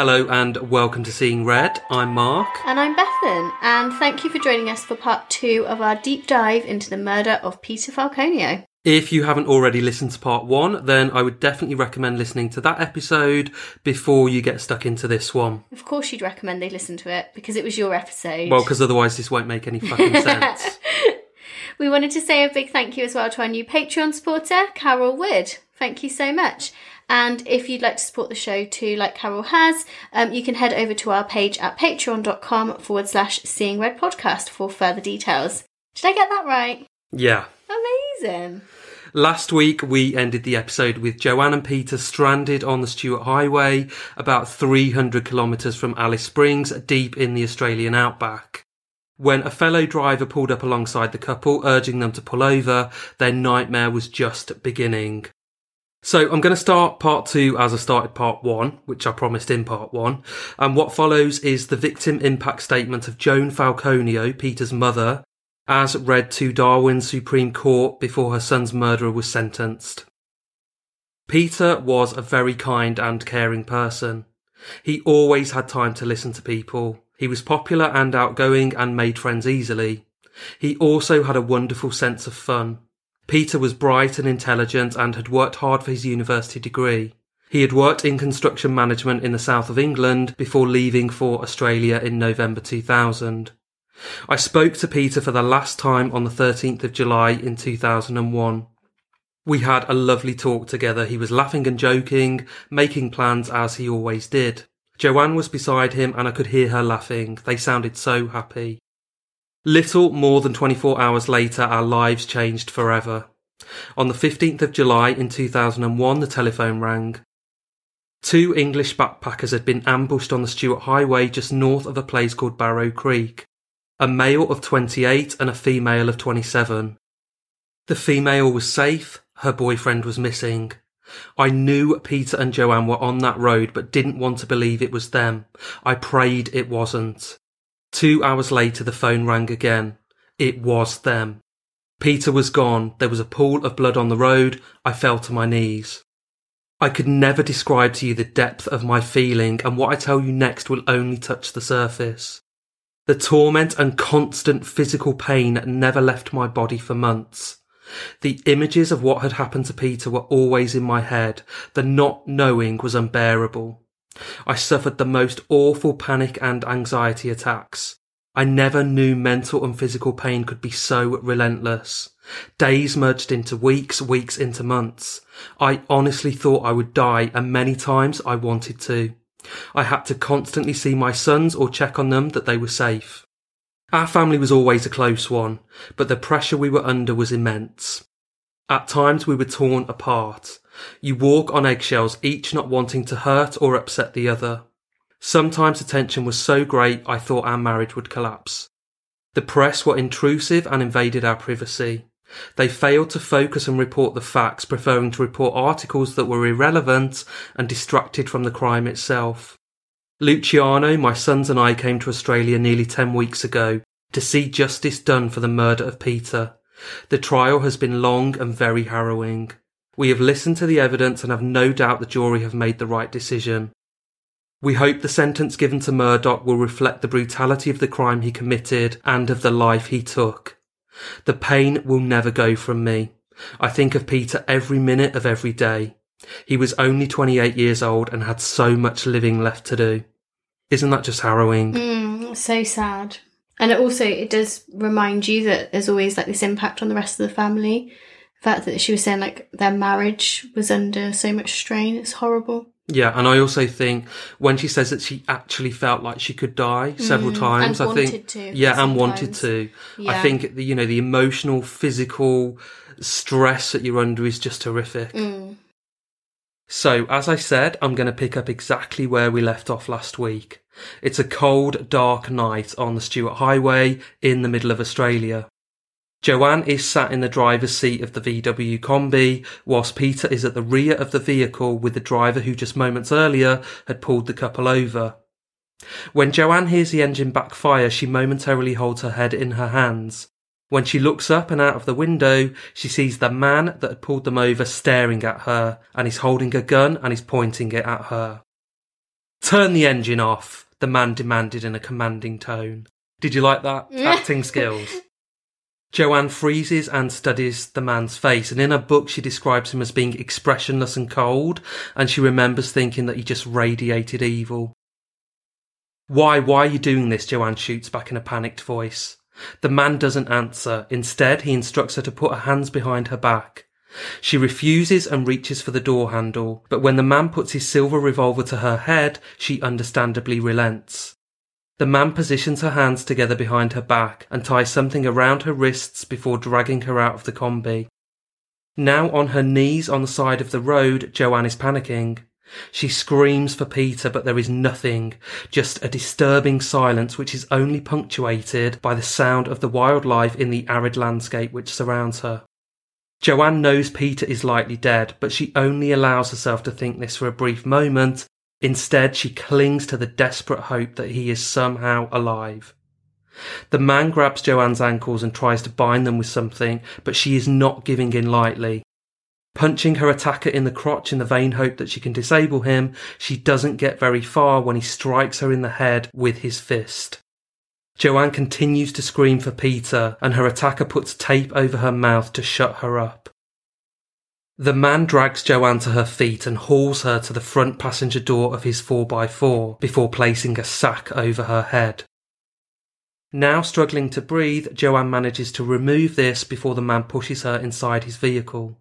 Hello and welcome to Seeing Red. I'm Mark. And I'm Bethan, and thank you for joining us for part two of our deep dive into the murder of Peter Falconio. If you haven't already listened to part one, then I would definitely recommend listening to that episode before you get stuck into this one. Of course, you'd recommend they listen to it because it was your episode. Well, because otherwise this won't make any fucking sense. we wanted to say a big thank you as well to our new Patreon supporter, Carol Wood. Thank you so much. And if you'd like to support the show too, like Carol has, um, you can head over to our page at patreon.com forward slash seeing red podcast for further details. Did I get that right? Yeah. Amazing. Last week we ended the episode with Joanne and Peter stranded on the Stuart Highway, about 300 kilometres from Alice Springs, deep in the Australian outback. When a fellow driver pulled up alongside the couple, urging them to pull over, their nightmare was just beginning. So I'm going to start part two as I started part one, which I promised in part one. And what follows is the victim impact statement of Joan Falconio, Peter's mother, as read to Darwin's Supreme Court before her son's murderer was sentenced. Peter was a very kind and caring person. He always had time to listen to people. He was popular and outgoing and made friends easily. He also had a wonderful sense of fun. Peter was bright and intelligent and had worked hard for his university degree. He had worked in construction management in the south of England before leaving for Australia in November 2000. I spoke to Peter for the last time on the 13th of July in 2001. We had a lovely talk together. He was laughing and joking, making plans as he always did. Joanne was beside him and I could hear her laughing. They sounded so happy. Little more than 24 hours later, our lives changed forever. On the 15th of July in 2001, the telephone rang. Two English backpackers had been ambushed on the Stuart Highway just north of a place called Barrow Creek. A male of 28 and a female of 27. The female was safe, her boyfriend was missing. I knew Peter and Joanne were on that road but didn't want to believe it was them. I prayed it wasn't. Two hours later, the phone rang again. It was them. Peter was gone. There was a pool of blood on the road. I fell to my knees. I could never describe to you the depth of my feeling, and what I tell you next will only touch the surface. The torment and constant physical pain never left my body for months. The images of what had happened to Peter were always in my head. The not knowing was unbearable. I suffered the most awful panic and anxiety attacks. I never knew mental and physical pain could be so relentless. Days merged into weeks, weeks into months. I honestly thought I would die and many times I wanted to. I had to constantly see my sons or check on them that they were safe. Our family was always a close one, but the pressure we were under was immense. At times we were torn apart. You walk on eggshells, each not wanting to hurt or upset the other. Sometimes the tension was so great I thought our marriage would collapse. The press were intrusive and invaded our privacy. They failed to focus and report the facts, preferring to report articles that were irrelevant and distracted from the crime itself. Luciano, my sons and I came to Australia nearly 10 weeks ago to see justice done for the murder of Peter. The trial has been long and very harrowing. We have listened to the evidence and have no doubt the jury have made the right decision. We hope the sentence given to Murdoch will reflect the brutality of the crime he committed and of the life he took. The pain will never go from me. I think of Peter every minute of every day. He was only 28 years old and had so much living left to do. Isn't that just harrowing? Mm, so sad. And it also, it does remind you that there's always like this impact on the rest of the family. The fact that she was saying like their marriage was under so much strain, it's horrible. Yeah, and I also think when she says that she actually felt like she could die several Mm, times, I think to yeah, and wanted sometimes. to. I think the, you know the emotional, physical stress that you're under is just horrific. Mm. So, as I said, I'm going to pick up exactly where we left off last week. It's a cold, dark night on the Stuart Highway in the middle of Australia. Joanne is sat in the driver's seat of the VW Combi, whilst Peter is at the rear of the vehicle with the driver who just moments earlier had pulled the couple over. When Joanne hears the engine backfire, she momentarily holds her head in her hands. When she looks up and out of the window, she sees the man that had pulled them over staring at her, and he's holding a gun and he's pointing it at her. Turn the engine off, the man demanded in a commanding tone. Did you like that? Acting skills. Joanne freezes and studies the man's face, and in her book, she describes him as being expressionless and cold, and she remembers thinking that he just radiated evil. Why, why are you doing this? Joanne shoots back in a panicked voice. The man doesn't answer. Instead, he instructs her to put her hands behind her back. She refuses and reaches for the door handle, but when the man puts his silver revolver to her head, she understandably relents. The man positions her hands together behind her back and ties something around her wrists before dragging her out of the combi. Now on her knees on the side of the road, Joanne is panicking. She screams for Peter, but there is nothing, just a disturbing silence which is only punctuated by the sound of the wildlife in the arid landscape which surrounds her. Joanne knows Peter is likely dead, but she only allows herself to think this for a brief moment Instead, she clings to the desperate hope that he is somehow alive. The man grabs Joanne's ankles and tries to bind them with something, but she is not giving in lightly. Punching her attacker in the crotch in the vain hope that she can disable him, she doesn't get very far when he strikes her in the head with his fist. Joanne continues to scream for Peter, and her attacker puts tape over her mouth to shut her up. The man drags Joanne to her feet and hauls her to the front passenger door of his 4x4 before placing a sack over her head. Now struggling to breathe, Joanne manages to remove this before the man pushes her inside his vehicle.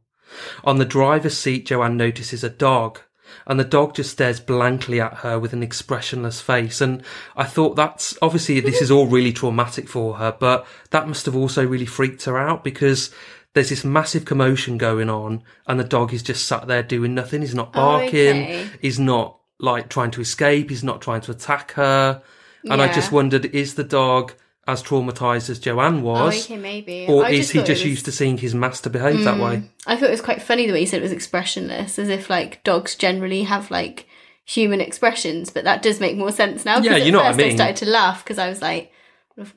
On the driver's seat, Joanne notices a dog, and the dog just stares blankly at her with an expressionless face. And I thought that's obviously this is all really traumatic for her, but that must have also really freaked her out because there's this massive commotion going on, and the dog is just sat there doing nothing. He's not barking. Oh, okay. He's not like trying to escape. He's not trying to attack her. And I just wondered, is the dog as traumatized as Joanne Oh, was? okay, maybe. Or I is he just was- Mm. used to seeing his master behave that way? I thought it was quite funny the way you said it was expressionless, as if like dogs generally have like human expressions, but that does make more sense now. Yeah, you know what I mean. started to laugh because I was like,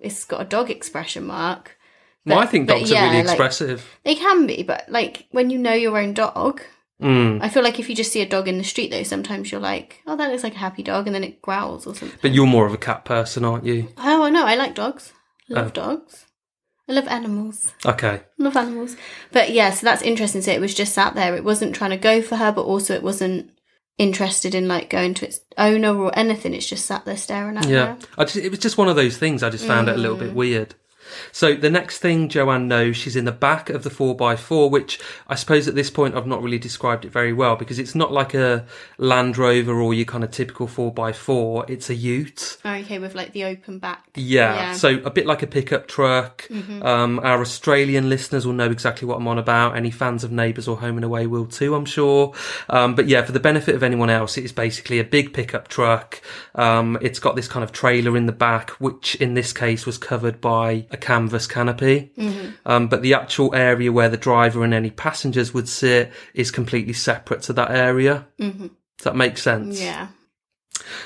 it's got a dog expression mark. Well, I think dogs yeah, are really like- expressive. They can be, but like when you know your own dog, Mm. I feel like if you just see a dog in the street though, sometimes you're like, oh, that looks like a happy dog, and then it growls or something. But you're more of a cat person, aren't you? Oh, I know. I like dogs. I love Oh. dogs. I love animals. Okay. I love animals. But yeah, so that's interesting. So it was just sat there. It wasn't trying to go for her, but also it wasn't interested in like going to its owner or anything. It's just sat there staring at Yeah, her. I just, it was just one of those things. I just found it a little Mm. bit weird. So the next thing Joanne knows, she's in the back of the 4x4, which I suppose at this point I've not really described it very well because it's not like a Land Rover or your kind of typical 4x4. It's a ute. Oh, okay, with like the open back. Yeah, Yeah. so a bit like a pickup truck. Um, our Australian listeners will know exactly what I'm on about. Any fans of Neighbours or Home and Away will too, I'm sure. Um, but yeah, for the benefit of anyone else, it is basically a big pickup truck. Um, it's got this kind of trailer in the back, which in this case was covered by a canvas canopy. Um, but the actual area where the driver and any passengers would sit is completely separate to that area. Mhm. Does that make sense? Yeah.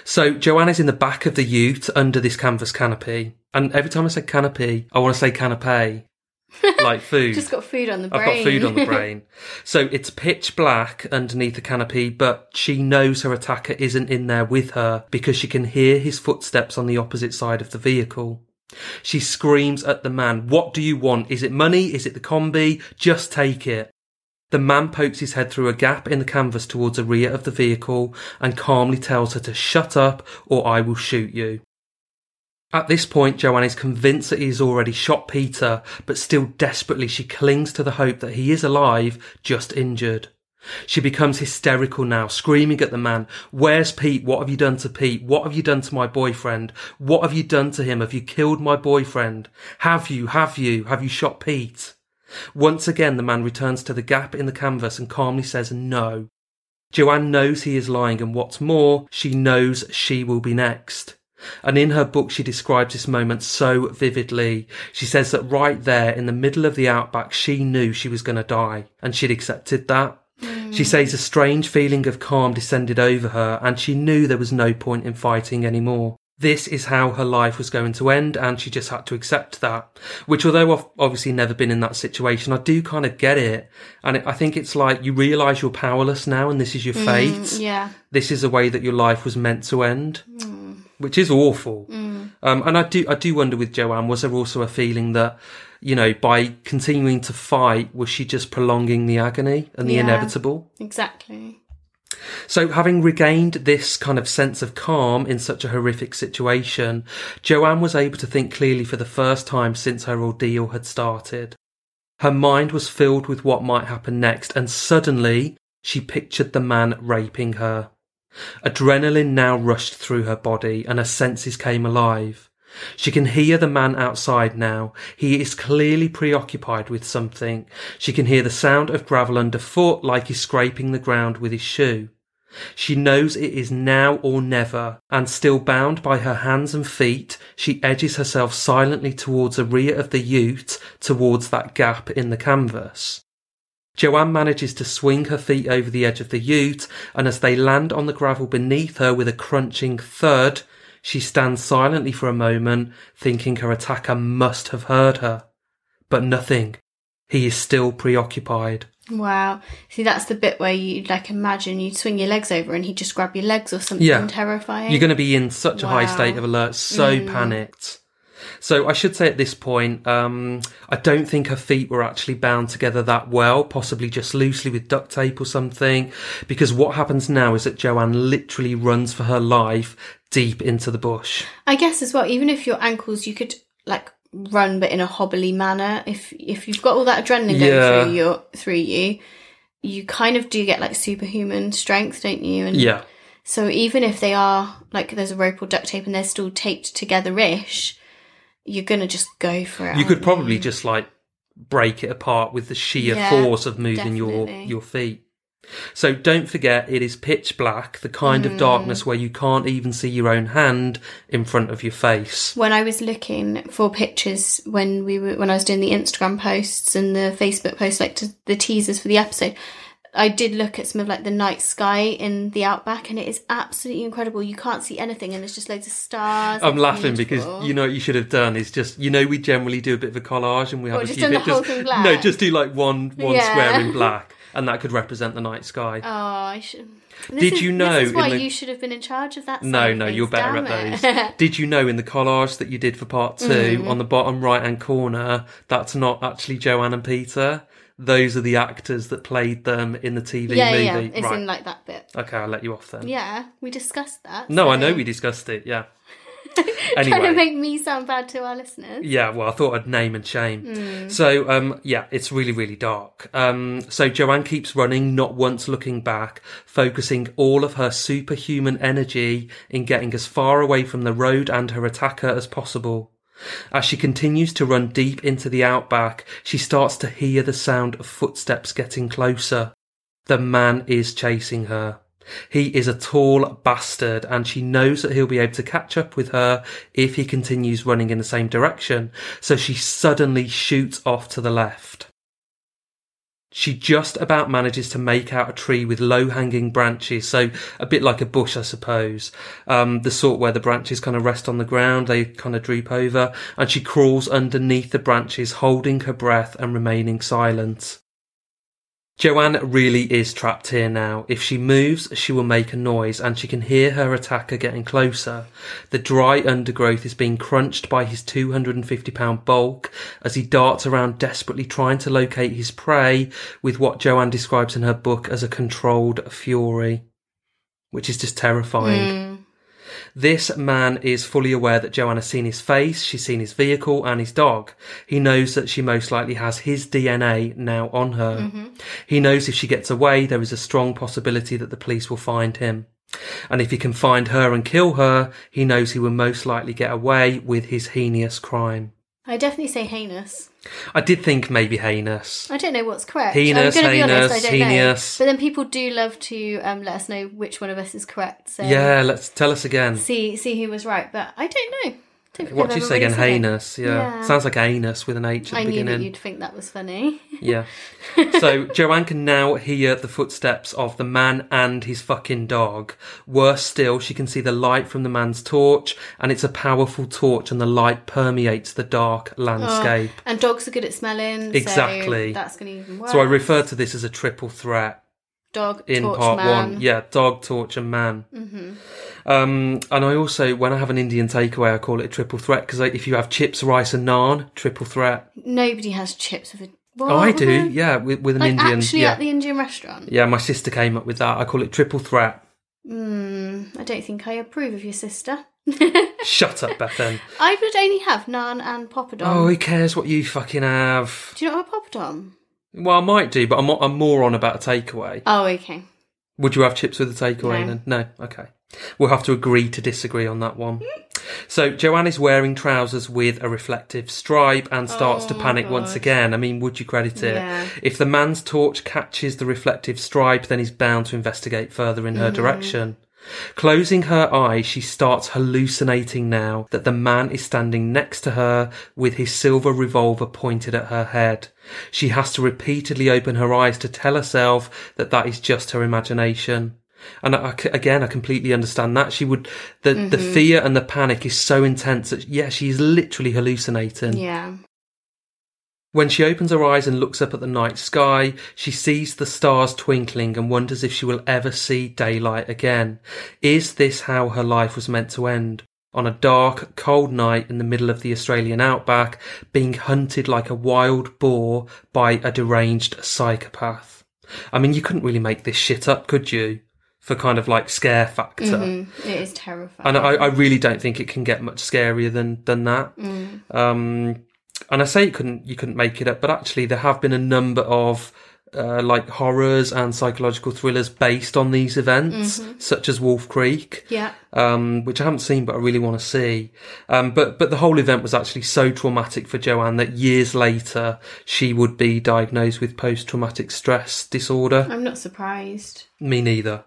So Joanna's in the back of the ute under this canvas canopy. And every time I say canopy, I want to say canapé. Like food. Just got food on the brain. I've got food on the brain. So it's pitch black underneath the canopy, but she knows her attacker isn't in there with her because she can hear his footsteps on the opposite side of the vehicle. She screams at the man, What do you want? Is it money? Is it the combi? Just take it. The man pokes his head through a gap in the canvas towards the rear of the vehicle and calmly tells her to shut up or I will shoot you. At this point, Joanne is convinced that he has already shot Peter, but still desperately she clings to the hope that he is alive, just injured. She becomes hysterical now, screaming at the man, Where's Pete? What have you done to Pete? What have you done to my boyfriend? What have you done to him? Have you killed my boyfriend? Have you? Have you? Have you shot Pete? Once again, the man returns to the gap in the canvas and calmly says no. Joanne knows he is lying, and what's more, she knows she will be next. And in her book, she describes this moment so vividly. She says that right there in the middle of the outback, she knew she was going to die, and she'd accepted that. She hmm. says a strange feeling of calm descended over her, and she knew there was no point in fighting anymore. This is how her life was going to end, and she just had to accept that. Which, although I've obviously never been in that situation, I do kind of get it. And I think it's like you realise you're powerless now, and this is your hmm, fate. Yeah. This is the way that your life was meant to end, hmm. which is awful. Um, and I do, I do wonder with Joanne, was there also a feeling that, you know, by continuing to fight, was she just prolonging the agony and the Yeah. inevitable? Exactly. So, having regained this kind of sense of calm in such a horrific situation, Joanne was able to think clearly for the first time since her ordeal had started. Her mind was filled with what might happen next, and suddenly she pictured the man raping her. Adrenaline now rushed through her body, and her senses came alive. She can hear the man outside now. He is clearly preoccupied with something. She can hear the sound of gravel underfoot like he's scraping the ground with his shoe. She knows it is now or never, and still bound by her hands and feet, she edges herself silently towards the rear of the ute, towards that gap in the canvas. Joanne manages to swing her feet over the edge of the ute, and as they land on the gravel beneath her with a crunching thud, she stands silently for a moment, thinking her attacker must have heard her. But nothing. He is still preoccupied. Wow. See, that's the bit where you like imagine you'd swing your legs over and he'd just grab your legs or something Yeah. terrifying. You're going to be in such a high state of alert, so mm. panicked. So I should say at this point, um, I don't think her feet were actually bound together that well, possibly just loosely with duct tape or something. Because what happens now is that Joanne literally runs for her life deep into the bush. I guess as well, even if your ankles, you could like run, but in a hobbly manner. If if you've got all that adrenaline Yeah. going through your through you, you kind of do get like superhuman strength, don't you? And Yeah. So even if they are like there's a rope or duct tape and they're still taped together ish, you're gonna just go for it. You could probably just like break it apart with the sheer Yeah, force of moving your your feet. So don't forget it is pitch black, the kind Mm. of darkness where you can't even see your own hand in front of your face. when I was looking for pictures when we were when I was doing the Instagram posts and the Facebook posts, like to, the teasers for the episode, I did look at some of like the night sky in the outback, and it is absolutely incredible. You can't see anything, and there's just loads of stars. I'm laughing beautiful. because you know what you should have done is just you know we generally do a bit of a collage and we have a just few pictures. black? No, just do like one one Yeah. square in black, and that could represent the night sky. Oh, I should. This Did is- you know This is why the- you should have been in charge of that. no, no, things, you're better damn at it. those. Did you know in the collage that you did for part 2 Mm. on the bottom right hand corner, that's not actually Joanne and Peter. Those are the actors that played them in the TV yeah, movie. yeah, yeah. It's right. in like that bit. Okay, I'll let you off then. Yeah, we discussed that. No, I know we discussed it. Yeah. Trying to make me sound bad to our listeners. Yeah, well, I thought I'd name and shame. Hmm. So, um, yeah, it's really, really dark. Um, so Joanne keeps running, not once looking back, focusing all of her superhuman energy in getting as far away from the road and her attacker as possible. As she continues to run deep into the outback, she starts to hear the sound of footsteps getting closer. The man is chasing her. He is a tall bastard and she knows that he'll be able to catch up with her if he continues running in the same direction. So she suddenly shoots off to the left. She just about manages to make out a tree with low hanging branches, so a bit like a bush, I suppose. Um, the sort where the branches kind of rest on the ground, they kind of droop over, and she crawls underneath the branches, holding her breath and remaining silent. Joanne really is trapped here now. If she moves, she will make a noise and she can hear her attacker getting closer. The dry undergrowth is being crunched by his 250 pound bulk as he darts around desperately trying to locate his prey with what Joanne describes in her book as a controlled fury, which is just terrifying. Hmm. This man is fully aware that Joanne has seen his face, she's seen his vehicle and his dog. He knows that she most likely has his DNA now on her. Mm-hmm. He knows if she gets away, there is a strong possibility that the police will find him. And if he can find her and kill her, he knows he will most likely get away with his heinous crime. I definitely say heinous. I did think maybe heinous. I don't know what's correct. Heinous, I'm going to be honest, heinous, I don't heinous. know. But then people do love to um, let us know which one of us is correct. So Yeah, let's tell us again. see see who was right. But I don't know. What do you say again? Heinous. Yeah. Yeah. Sounds like anus with an H at I the knew that beginning. you'd think that was funny. Yeah. So Joanne can now hear the footsteps of the man and his fucking dog. Worse still, she can see the light from the man's torch, and it's a powerful torch, and the light permeates the dark oh, landscape. And dogs are good at smelling. Exactly. So that's going to even work. So I refer to this as a triple threat dog in part man. one. Yeah, dog, and man. Mm-hmm. Um, and I also, when I have an Indian takeaway, I call it a triple threat because if you have chips, rice, and naan, triple threat. Nobody has chips with a. What? Oh, I do. Yeah, with, with an Like Indian. actually yeah. at the Indian restaurant. yeah, my sister came up with that. I call it triple threat. Mm, I don't think I approve of your sister. Shut up, Bethan. I would only have naan and poppadom. Oh, who cares what you fucking have? Do you know what a poppadom? Well, I might do, but I'm, I'm more on about a takeaway. Oh, okay. Would you have chips with a takeaway No. then? No. Okay. We'll have to agree to disagree on that one. So Joanne is wearing trousers with a reflective stripe and starts Oh to panic once again. I mean, would you credit it? Yeah. If the man's torch catches the reflective stripe, then he's bound to investigate further in her Mm-hmm. direction. Closing her eyes, she starts hallucinating now that the man is standing next to her with his silver revolver pointed at her head. She has to repeatedly open her eyes to tell herself that that is just her imagination. And I, again, I completely understand that. She would, the, the Mm-hmm. fear and the panic is so intense that, yeah, she's literally hallucinating. Yeah. When she opens her eyes and looks up at the night sky, she sees the stars twinkling and wonders if she will ever see daylight again. Is this how her life was meant to end? On a dark, cold night in the middle of the Australian outback, being hunted like a wild boar by a deranged psychopath. I mean, you couldn't really make this shit up, could you? For kind of like scare factor. Mm, it is terrifying. And I, I really don't think it can get much scarier than than that. Um, and I say you couldn't you couldn't make it up, but actually there have been a number of uh, like horrors and psychological thrillers based on these events, such as Wolf Creek, yeah. um, which I haven't seen but I really want to see. Um, but but the whole event was actually so traumatic for Joanne that years later she would be diagnosed with post traumatic stress disorder. I'm not surprised. Me neither.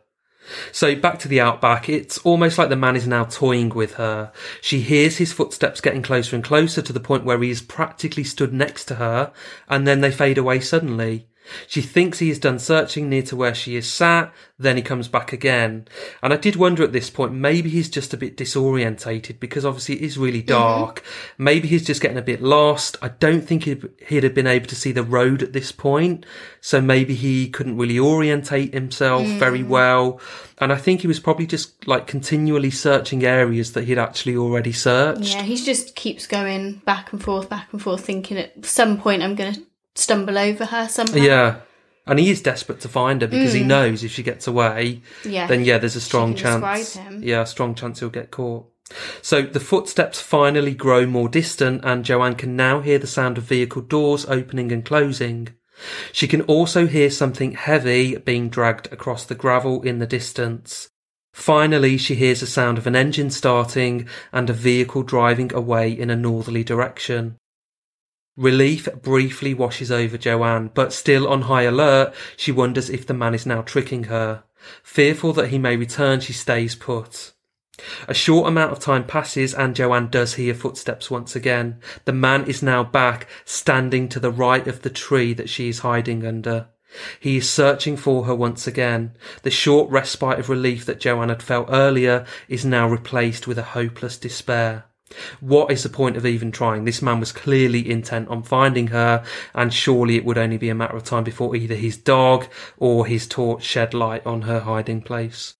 So back to the outback, it's almost like the man is now toying with her. She hears his footsteps getting closer and closer to the point where he is practically stood next to her, and then they fade away suddenly. She thinks he is done searching near to where she is sat, then he comes back again. And I did wonder at this point, maybe he's just a bit disorientated because obviously it is really mm-hmm. dark. Maybe he's just getting a bit lost. I don't think he'd, he'd have been able to see the road at this point. So maybe he couldn't really orientate himself mm. very well. And I think he was probably just like continually searching areas that he'd actually already searched. Yeah, he just keeps going back and forth, back and forth, thinking at some point I'm going to stumble over her somehow. Yeah. And he is desperate to find her because he hmm. knows if she gets away, Yeah. then yeah, there's a strong can chance. describe him. Yeah, a strong chance he'll get caught. So the footsteps finally grow more distant, and Joanne can now hear the sound of vehicle doors opening and closing. She can also hear something heavy being dragged across the gravel in the distance. Finally, she hears the sound of an engine starting and a vehicle driving away in a northerly direction. Relief briefly washes over Joanne, but still on high alert, she wonders if the man is now tricking her. Fearful that he may return, she stays put. A short amount of time passes and Joanne does hear footsteps once again. The man is now back, standing to the right of the tree that she is hiding under. He is searching for her once again. The short respite of relief that Joanne had felt earlier is now replaced with a hopeless despair. What is the point of even trying? This man was clearly intent on finding her, and surely it would only be a matter of time before either his dog or his torch shed light on her hiding place.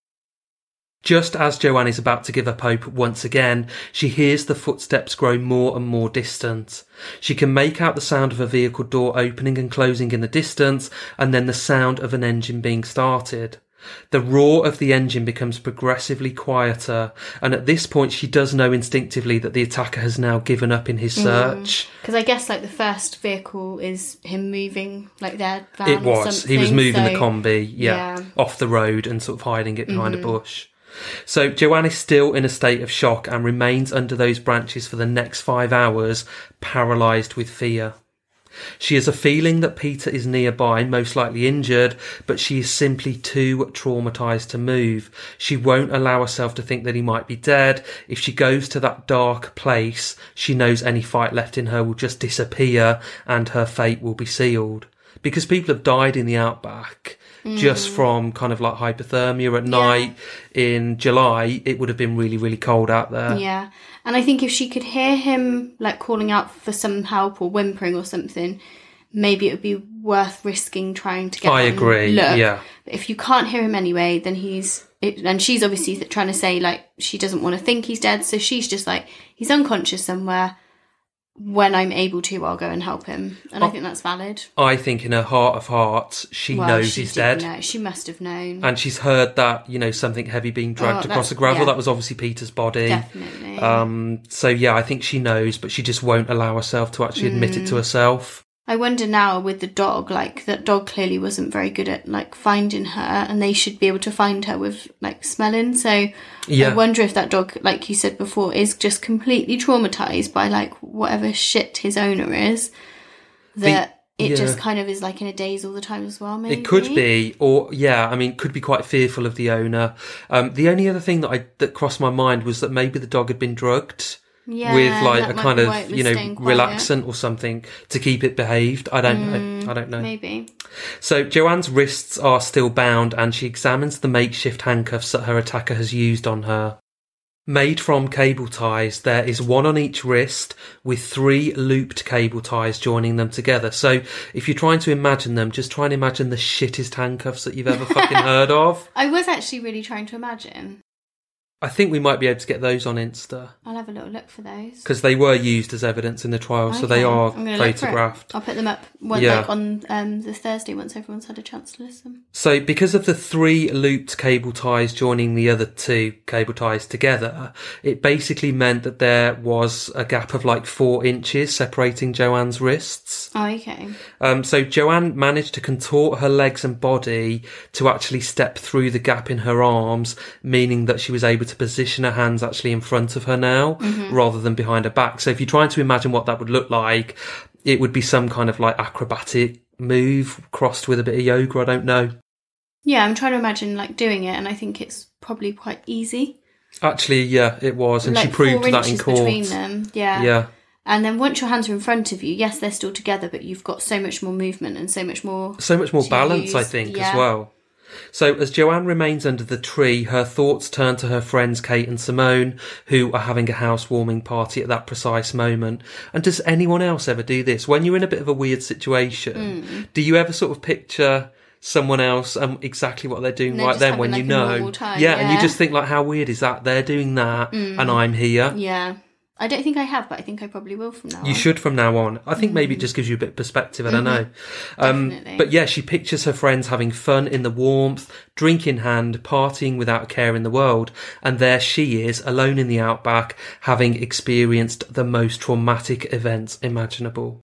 Just as Joanne is about to give up hope once again, she hears the footsteps grow more and more distant. She can make out the sound of a vehicle door opening and closing in the distance, and then the sound of an engine being started. The roar of the engine becomes progressively quieter, and at this point she does know instinctively that the attacker has now given up in his mm. search. Because I guess like the first vehicle is him moving like their van. It was. He was moving the combi, yeah, yeah. off the road and sort of hiding it behind a mm-hmm. bush. So Joanne is still in a state of shock and remains under those branches for the next five hours, paralysed with fear. She has a feeling that Peter is nearby, most likely injured, but she is simply too traumatized to move. She won't allow herself to think that he might be dead. If she goes to that dark place, she knows any fight left in her will just disappear and her fate will be sealed. Because people have died in the outback just mm. from kind of like hypothermia at night in July, it would have been really, really cold out there. Yeah. And I think if she could hear him like calling out for some help or whimpering or something, maybe it would be worth risking trying to get I agree, Look. yeah. But if you can't hear him anyway, then he's it, and she's obviously trying to say like she doesn't want to think he's dead, so she's just like he's unconscious somewhere. When I'm able to, I'll go and help him, and I think that's valid. I think in her heart of hearts, she Well, knows she he's dead. know. She must have known. And she's heard that, you know, something heavy being dragged Oh, across the gravel. yeah. That was obviously Peter's body. Definitely. Um, so yeah, I think she knows, but she just won't allow herself to actually admit it to Mm. herself. I wonder now with the dog, like that dog clearly wasn't very good at like finding her, and they should be able to find her with like smelling. So Yeah. I wonder if that dog, like you said before, is just completely traumatized by like whatever shit his owner is. That it yeah. just kind of is like in a daze all the time as well. Maybe It could be, or yeah, I mean, could be quite fearful of the owner. Um, the only other thing that I that crossed my mind was that maybe the dog had been drugged yeah, with like a kind of why it was you know relaxant or something to keep it behaved. I don't know. Mm, I don't know. Maybe. So Joanne's wrists are still bound and she examines the makeshift handcuffs that her attacker has used on her. Made from cable ties, there is one on each wrist with three looped cable ties joining them together. So if you're trying to imagine them, just try and imagine the shittest handcuffs that you've ever fucking heard of. I was actually really trying to imagine. I think we might be able to get those on Insta I'll have a little look for those. because they were used as evidence in the trial, so they Okay, are I'm gonna look for it. photographed. I'll put them up Yeah. like on um, the Thursday once everyone's had a chance to listen. So, because of the three looped cable ties joining the other two cable ties together, it basically meant that there was a gap of like four inches separating Joanne's wrists. Oh, okay. Um, so Joanne managed to contort her legs and body to actually step through the gap in her arms, meaning that she was able to position her hands actually in front of her now, rather than behind her back. So if you're trying to imagine what that would look like, it would be some kind of like acrobatic move crossed with a bit of yoga. I don't know. Yeah, I'm trying to imagine like doing it, and I think it's probably quite easy. Actually, yeah, it was, and like she proved that in court. between them. Yeah. Yeah, And then once your hands are in front of you, yes, they're still together, but you've got so much more movement and so much more. so much more balance, I think, Yeah. as well. So, as Joanne remains under the tree, her thoughts turn to her friends Kate and Simone, who are having a housewarming party at that precise moment. And does anyone else ever do this? When you're in a bit of a weird situation, Hmm. do you ever sort of picture someone else and exactly what they're doing they're right then when having, you know? time, yeah, and you. Hmm. just think like, how weird is that? They're doing that, and I'm here. Yeah. I don't think I have, but I think I probably will from now You on. should from now on. I think maybe it just gives you a bit of perspective. I don't know. Um, but yeah, she pictures her friends having fun in the warmth, drink in hand, partying without a care in the world. And there she is, alone in the outback, having experienced the most traumatic events imaginable.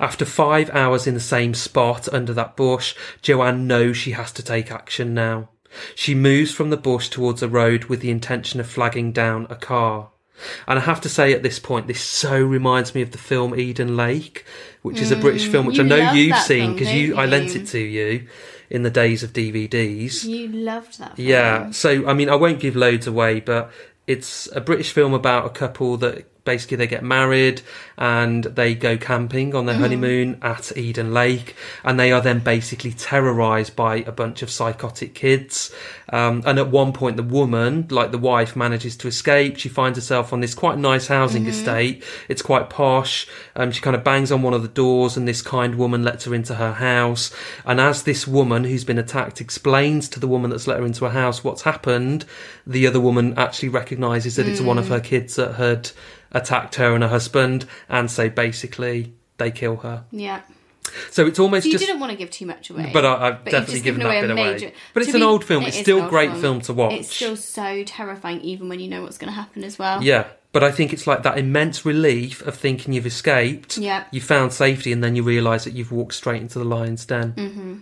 After five hours in the same spot under that bush, Joanne knows she has to take action now. She moves from the bush towards a road with the intention of flagging down a car. And I have to say at this point, this so reminds me of the film Eden Lake, which is a British film, which mm, you I know you've seen because you, don't I lent it to you in the days of DVDs. You loved that. Film. Yeah. So, I mean, I won't give loads away, but it's a British film about a couple that basically they get married and they go camping on their honeymoon at Eden Lake and they are then basically terrorized by a bunch of psychotic kids. Um, and at one point, the woman, like the wife, manages to escape. She finds herself on this quite nice housing estate. It's quite posh. Um, she kind of bangs on one of the doors and this kind woman lets her into her house. And as this woman who's been attacked explains to the woman that's let her into her house what's happened, the other woman actually recognizes that it's one of her kids that had attacked her and her husband. And say basically they kill her. Yeah. So it's almost So you just didn't want to give too much away. but I, I've But definitely given given that bit a away. major- But it's an be- old film. it It's still a great film. film to watch. It's still so terrifying, even when you know what's going to happen as well. Yeah, but I think it's like that immense relief of thinking you've escaped. Yeah. You found safety, and then you realise that you've walked straight into the lion's den. Mm-hmm.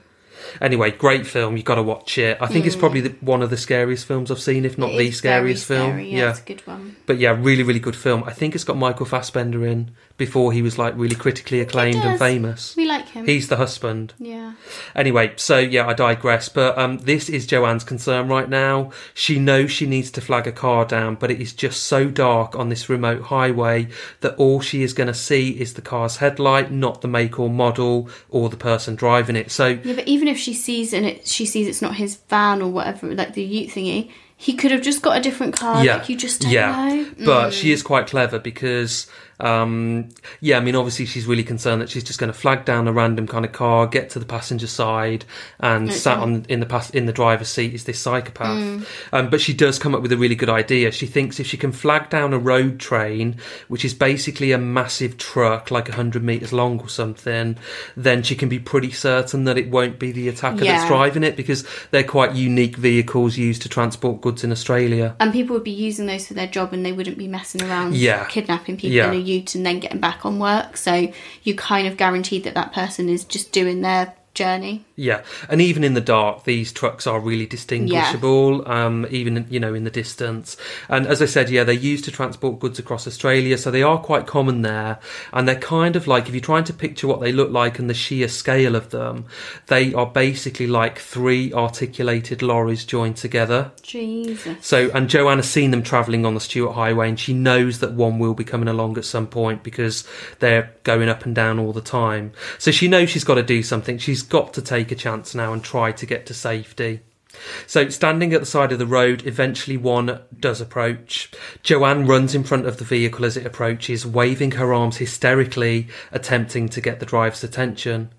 Anyway, great film. You've got to watch it. I think it's probably the, one of the scariest films I've seen, if not Mm. It the scariest film. scary, Yeah, it's a good one. But yeah, really, really good film. I think it's got Michael Fassbender in before he was like really critically acclaimed and famous. We like him. He's the husband. yeah. Anyway, so yeah, I digress. But um, this is Joanne's concern right now. She knows she needs to flag a car down, but it is just so dark on this remote highway that all she is going to see is the car's headlight, not the make or model or the person driving it. So Yeah, but even if she sees and it, she sees it's not his van or whatever, like the Ute thingy, he could have just got a different car. yeah, Like you just don't yeah. know. Mm. But she is quite clever because, um, yeah, I mean, obviously she's really concerned that she's just going to flag down a random kind of car, get to the passenger side, and sat on in the pass in the driver's seat is this psychopath. Mm. Um, but she does come up with a really good idea. She thinks if she can flag down a road train, which is basically a massive truck, like hundred meters long or something, then she can be pretty certain that it won't be the attacker Yeah. that's driving it because they're quite unique vehicles used to transport goods in Australia. And people would be using those for their job and they wouldn't be messing around Yeah. kidnapping people Yeah. And then getting back on work. So you kind of guaranteed that that person is just doing their journey. Yeah, and even in the dark, these trucks are really distinguishable. Um, even you know in the distance, and as I said, yeah, they're used to transport goods across Australia, so they are quite common there. And they're kind of like if you're trying to picture what they look like and the sheer scale of them, they are basically like three articulated lorries joined together. Jesus. So, and Joanne has seen them travelling on the Stuart Highway, and she knows that one will be coming along at some point because they're going up and down all the time. So she knows she's got to do something. She's got to take a chance now and try to get to safety. So, standing at the side of the road, eventually one does approach. Joanne runs in front of the vehicle as it approaches, waving her arms hysterically, attempting to get the driver's attention.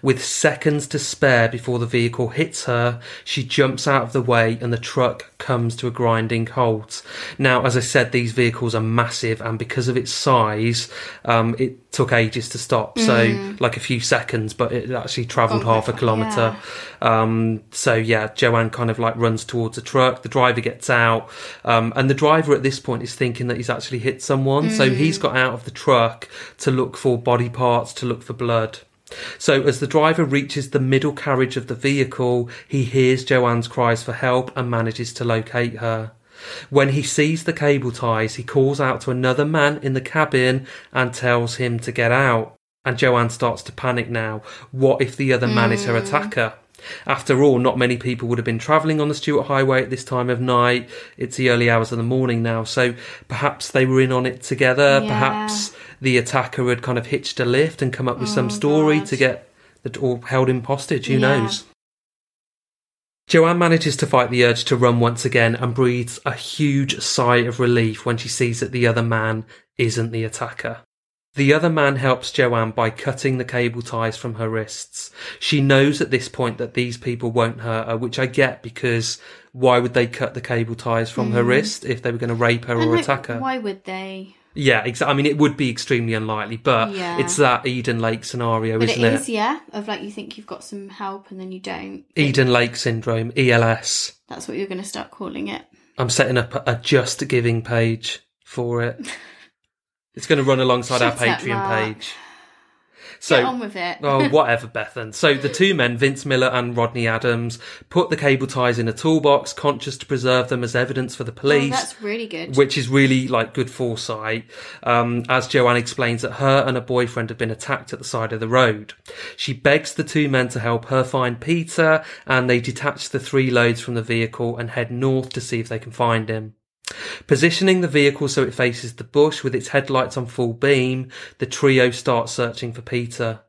With seconds to spare before the vehicle hits her, she jumps out of the way and the truck comes to a grinding halt. Now, as I said, these vehicles are massive and because of its size, um, it took ages to stop. So, like a few seconds, but it actually travelled Oh half a kilometre. Um, so yeah, Joanne kind of like runs towards the truck. The driver gets out, um, and the driver at this point is thinking that he's actually hit someone. So he's got out of the truck to look for body parts, to look for blood. So as the driver reaches the middle carriage of the vehicle, he hears Joanne's cries for help and manages to locate her. When he sees the cable ties, he calls out to another man in the cabin and tells him to get out. And Joanne starts to panic now. What if the other man is her hmm. attacker? After all, not many people would have been travelling on the Stuart Highway at this time of night. It's the early hours of the morning now, so perhaps they were in on it together. Yeah. Perhaps the attacker had kind of hitched a lift and come up with some Oh, story God. to get the or held him hostage. Who Yeah. knows? Joanne manages to fight the urge to run once again and breathes a huge sigh of relief when she sees that the other man isn't the attacker. The other man helps Joanne by cutting the cable ties from her wrists. She knows at this point that these people won't hurt her, which I get because why would they cut the cable ties from her mm. wrist if they were going to rape her And, or like, attack her? Why would they? Yeah, exactly. I mean, it would be extremely unlikely, but Yeah. it's that Eden Lake scenario, But isn't it it? is, yeah, of like you think you've got some help and then you don't. Eden Lake syndrome, ELS. That's what you're going to start calling it. I'm setting up a, a just giving page for it. It's going to run alongside our Shut up, Patreon Mark. page. Get So, on with it. oh, whatever, Bethan. So the two men, Vince Millar and Rodney Adams, put the cable ties in a toolbox, conscious to preserve them as evidence for the police. Oh, police. that's really good. which is really like good foresight. Um, as Joanne explains that her and her boyfriend have been attacked at the side of the road. She begs the two men to help her find Peter and they detach the three loads from the vehicle and head north to see if they can find him. Positioning the vehicle so it faces the bush with its headlights on full beam, the trio starts searching for Peter.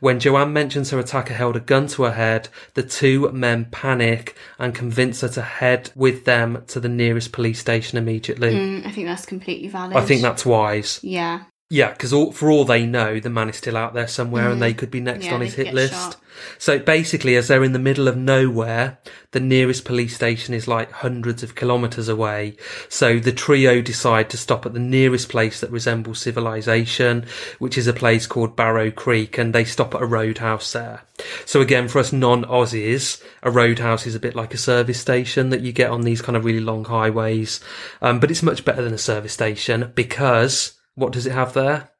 When Joanne mentions her attacker held a gun to her head, the two men panic and convince her to head with them to the nearest police station immediately. Mm, I think that's completely valid. I think that's wise. Yeah. Yeah, because all, for all they know, the man is still out there somewhere and they could be next Mm. Yeah, on his hit list. shot. So basically, as they're in the middle of nowhere, the nearest police station is like hundreds of kilometres away. So the trio decide to stop at the nearest place that resembles civilization, which is a place called Barrow Creek, and they stop at a roadhouse there. So again, for us non-Aussies, a roadhouse is a bit like a service station that you get on these kind of really long highways. Um, but it's much better than a service station because what does it have there?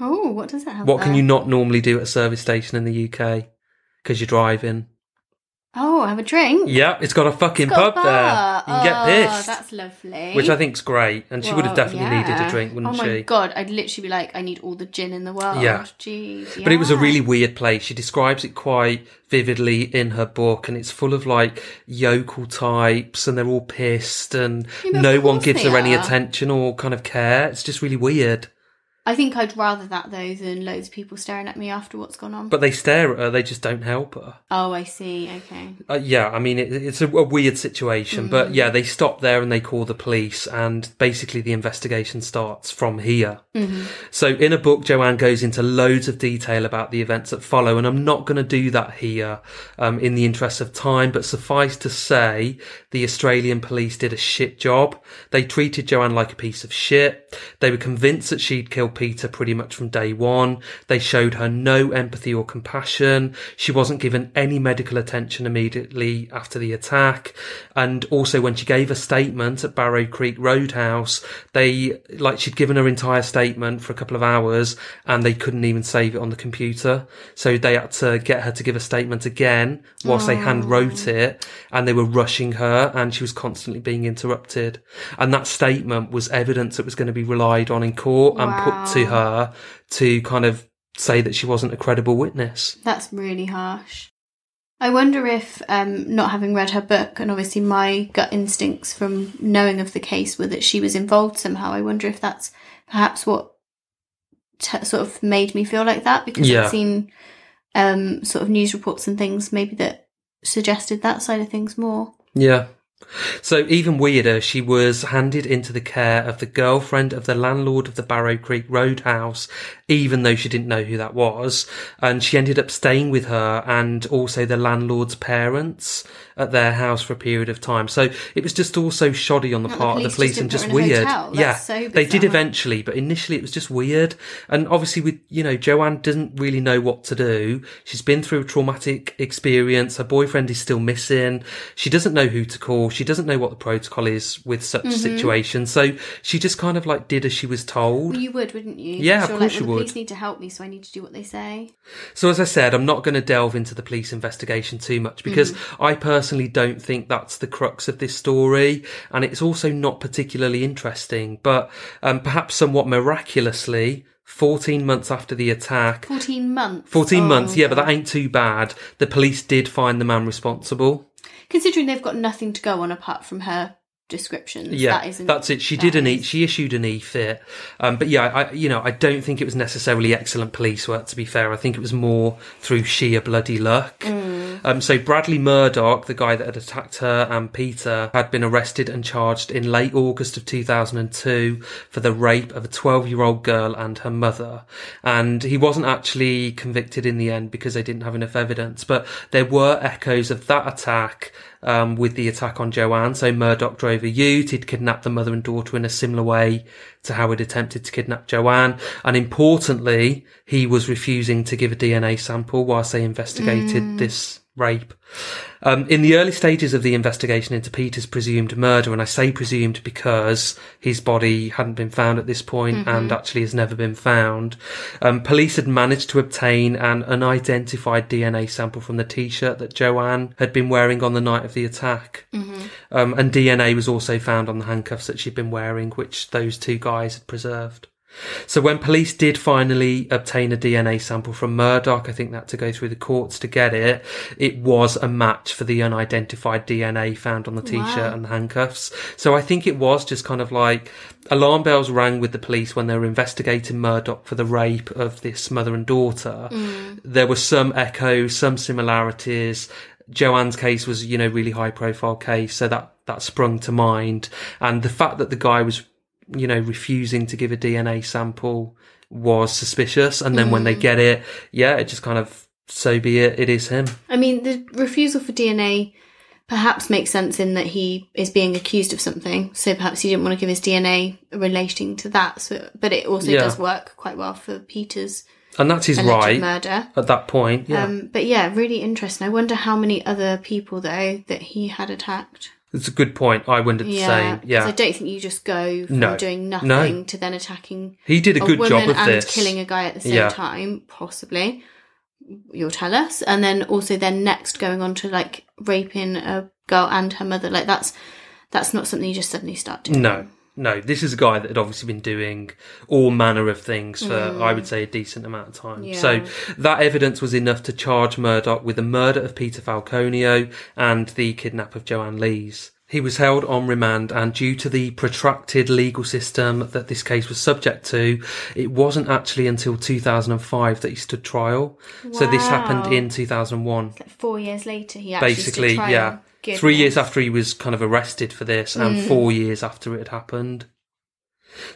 Oh, what does it have? What can you not normally do at a service station in the UK? Because you're driving. Oh, have a drink. Yeah, it's got a fucking Got a pub there. You can get Oh, pissed. That's lovely. Which I think's great. And she would have Well, definitely needed a drink, wouldn't she? oh my she? god, I'd literally be like, I need all the gin in the world. Yeah. Jeez. But it was a really weird place. She describes it quite vividly in her book, and it's full of like yokel types, and they're all pissed, and Yeah, no one gives her any attention or kind of care. It's just really weird. I think I'd rather that though than loads of people staring at me after what's gone on. But they stare at her; they just don't help her. oh, I see. Okay. Uh, yeah, I mean, it, it's a, a weird situation, but yeah, they stop there and they call the police, and basically the investigation starts from here. So, in a book, Joanne goes into loads of detail about the events that follow, and I'm not going to do that here um, in the interest of time, but suffice to say, the Australian police did a shit job. They treated Joanne like a piece of shit. They were convinced that she'd killed Peter pretty much from day one. They showed her no empathy or compassion. She wasn't given any medical attention immediately after the attack. And also when she gave a statement at Barrow Creek Roadhouse, they, like she'd given her entire statement for a couple of hours and they couldn't even save it on the computer. So they had to get her to give a statement again whilst they hand wrote it and they were rushing her and she was constantly being interrupted. And that statement was evidence that was going to be relied on in court and put to her to kind of say that she wasn't a credible witness. That's really harsh. I wonder if, um, not having read her book, and obviously my gut instincts from knowing of the case were that she was involved somehow. I wonder if that's perhaps what t- sort of made me feel like that because Yeah. I've seen um, sort of news reports and things maybe that suggested that side of things more. Yeah. So even weirder, she was handed into the care of the girlfriend of the landlord of the Barrow Creek Roadhouse, even though she didn't know who that was. And she ended up staying with her and also the landlord's parents at their house for a period of time. So it was just also shoddy on the Not the part of the police just and just put her in a weird. yeah, so they did eventually, but initially it was just weird. And obviously with, you know, Joanne doesn't really know what to do. She's been through a traumatic experience. Her boyfriend is still missing. She doesn't know who to call. She doesn't know what the protocol is with such Mm-hmm. situations. So she just kind of like did as she was told. Well, you would, wouldn't you? Yeah, of course like, you well, would. Police need to help me, so I need to do what they say. So as I said, I'm not going to delve into the police investigation too much because I personally don't think that's the crux of this story, and it's also not particularly interesting. But um, perhaps somewhat miraculously, 14 months after the attack, 14 months. 14 Oh, months, yeah, but that ain't too bad. The police did find the man responsible. Considering they've got nothing to go on apart from her descriptions. Yeah, that isn't, that's it. She that did an e. She issued an e fit, um, but yeah, I you know I don't think it was necessarily excellent police work. To be fair, I think it was more through sheer bloody luck. Mm. Um, so Bradley Murdoch, the guy that had attacked her and Peter, had been arrested and charged in late August of 2002 for the rape of a 12 year old girl and her mother. And he wasn't actually convicted in the end because they didn't have enough evidence, but there were echoes of that attack um, with the attack on Joanne. So Murdoch drove a ute. He'd kidnapped the mother and daughter in a similar way to how he'd attempted to kidnap Joanne. And importantly, he was refusing to give a DNA sample whilst they investigated this rape. Um, in the early stages of the investigation into Peter's presumed murder, and I say presumed because his body hadn't been found at this point and actually has never been found, um, police had managed to obtain an unidentified DNA sample from the t-shirt that Joanne had been wearing on the night of the attack. Um, and DNA was also found on the handcuffs that she'd been wearing, which those two guys had preserved. So when police did finally obtain a DNA sample from Murdoch, I think that to go through the courts to get it, it was a match for the unidentified DNA found on the t-shirt Wow. and the handcuffs. So I think it was just kind of like alarm bells rang with the police when they were investigating Murdoch for the rape of this mother and daughter. Mm. There were some echoes, some similarities. Joanne's case was, you know, really high profile case, so that that sprung to mind. And the fact that the guy was you know, refusing to give a DNA sample was suspicious. And then when they get it, yeah, it just kind of, so be it, it is him. I mean, the refusal for DNA perhaps makes sense in that he is being accused of something. So perhaps he didn't want to give his DNA relating to that. So, but it also Yeah. does work quite well for Peter's And that's his right murder. at that point. Yeah. Um, but yeah, really interesting. I wonder how many other people though that he had attacked. It's a good point. I wouldn't Yeah. 'cause Yeah. I don't think you just go from No. doing nothing No. to then attacking He did a good woman job of and this. killing a guy at the same Yeah. time, possibly. you'll tell us. And then also then next going on to like raping a girl and her mother. Like that's that's not something you just suddenly start doing. No, no. This is a guy that had obviously been doing all manner of things for, I would say, a decent amount of time. Mm. Yeah. So that evidence was enough to charge Murdoch with the murder of Peter Falconio and the kidnap of Joanne Lees. He was held on remand, and due to the protracted legal system that this case was subject to, it wasn't actually until 2005 that he stood trial. So this happened in 2001 Like four years later, he actually basically stood trial. yeah Goodness. three years after he was kind of arrested for this and Mm. four years after it had happened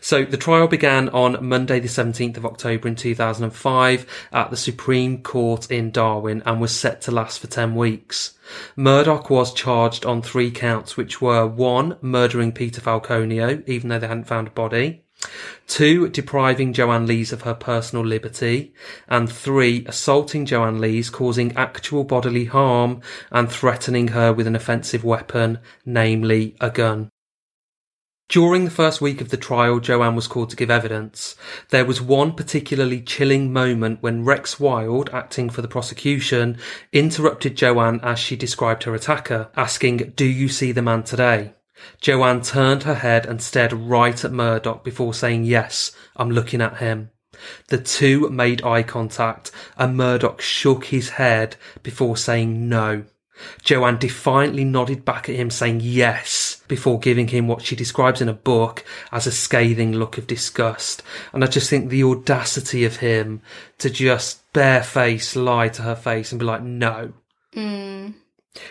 so the trial began on monday the 17th of october in 2005 at the supreme court in darwin and was set to last for 10 weeks murdoch was charged on three counts which were one murdering peter falconio even though they hadn't found a body Two, depriving Joanne Lees of her personal liberty. And three, assaulting Joanne Lees, causing actual bodily harm and threatening her with an offensive weapon, namely a gun. During the first week of the trial, Joanne was called to give evidence. There was one particularly chilling moment when Rex Wild, acting for the prosecution, interrupted Joanne as she described her attacker, asking, Do you see the man today? Joanne turned her head and stared right at Murdoch before saying, Yes, I'm looking at him. The two made eye contact and Murdoch shook his head before saying no. Joanne defiantly nodded back at him saying yes before giving him what she describes in a book as a scathing look of disgust. And I just think the audacity of him to just bare-face lie to her face and be like, no. Mm.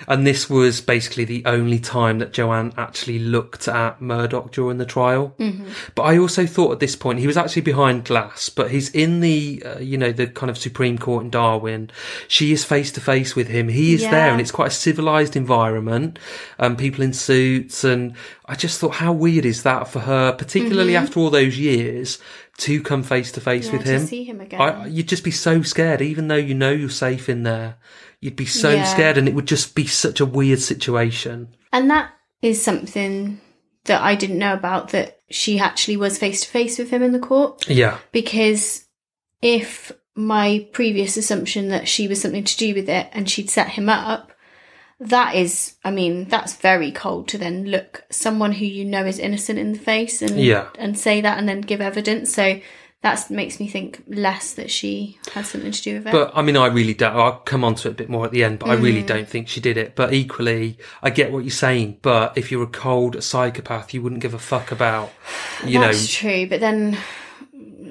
And this was basically the only time that Joanne actually looked at Murdoch during the trial. Mm-hmm. But I also thought at this point he was actually behind glass, but he's in the uh, you know the kind of Supreme Court in Darwin. She is face to face with him. He is there, and it's quite a civilized environment. Um, people in suits, and I just thought how weird is that for her, particularly after all those years, to come face to face Mm-hmm. With him. see him again. I, you'd just be so scared, even though you know you're safe in there. You'd be so Yeah. scared, and it would just be such a weird situation. And that is something that I didn't know about that she actually was face to face with him in the court. Yeah, Because if my previous assumption that she was something to do with it and she'd set him up, that is, I mean, that's very cold to then look someone who you know is innocent in the face and Yeah. and say that and then give evidence. So that makes me think less that she had something to do with it. But I mean, I really don't. I'll come on to it a bit more at the end, but I really Mm. don't think she did it. But equally, I get what you're saying. But if you're a cold psychopath, you wouldn't give a fuck about, you know. That's true, but then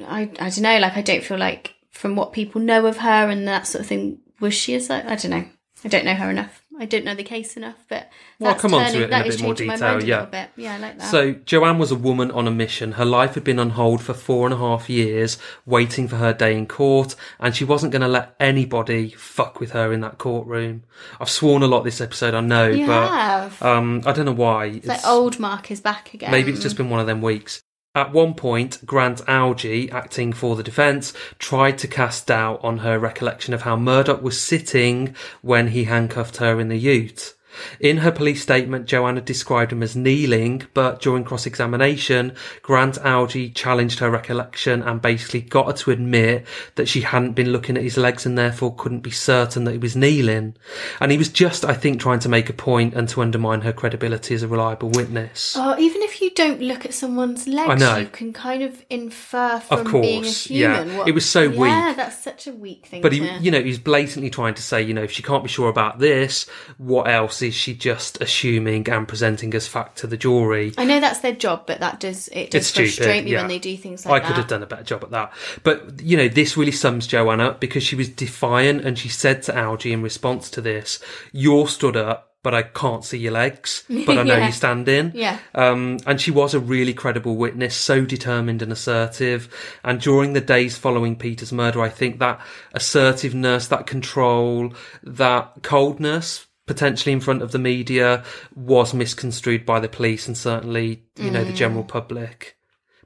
I I don't know. Like I don't feel like from what people know of her and that sort of thing, was she a psych? I don't know. I don't know her enough. I don't know the case enough, but Well, I'll come on to it in a bit more detail, yeah. bit. Yeah, I like that. So Joanne was a woman on a mission. Her life had been on hold for four and a half years, waiting for her day in court, and she wasn't going to let anybody fuck with her in that courtroom. I've sworn a lot this episode, I know, you but have. um, I don't know why. it's like old Mark is back again. Maybe it's just been one of them weeks. At one point, Grant Algie, acting for the defence, tried to cast doubt on her recollection of how Murdoch was sitting when he handcuffed her in the ute. In her police statement, Joanna described him as kneeling, but during cross-examination, Grant Algie challenged her recollection and basically got her to admit that she hadn't been looking at his legs and therefore couldn't be certain that he was kneeling. And he was just, I think, trying to make a point and to undermine her credibility as a reliable witness. Oh, even if you don't look at someone's legs, know. you can kind of infer from Of being a course, yeah. what- It was so Yeah, weak. that's such a weak thing. But he, you know, he's blatantly trying to say, you know, if she can't be sure about this, what else is she just assuming and presenting as fact to the jury? I know that's their job, but that does it does It's stupid, me yeah. when they do things like that. I could that. have done a better job at that. But, you know, this really sums Joanne up because she was defiant and she said to Algie in response to this, You're stood up, but I can't see your legs, but I know Yeah. you stand in. Yeah. Um, and she was a really credible witness, so determined and assertive. And during the days following Peter's murder, I think that assertiveness, that control, that coldness, potentially in front of the media, was misconstrued by the police and certainly, you know, the mm. general public.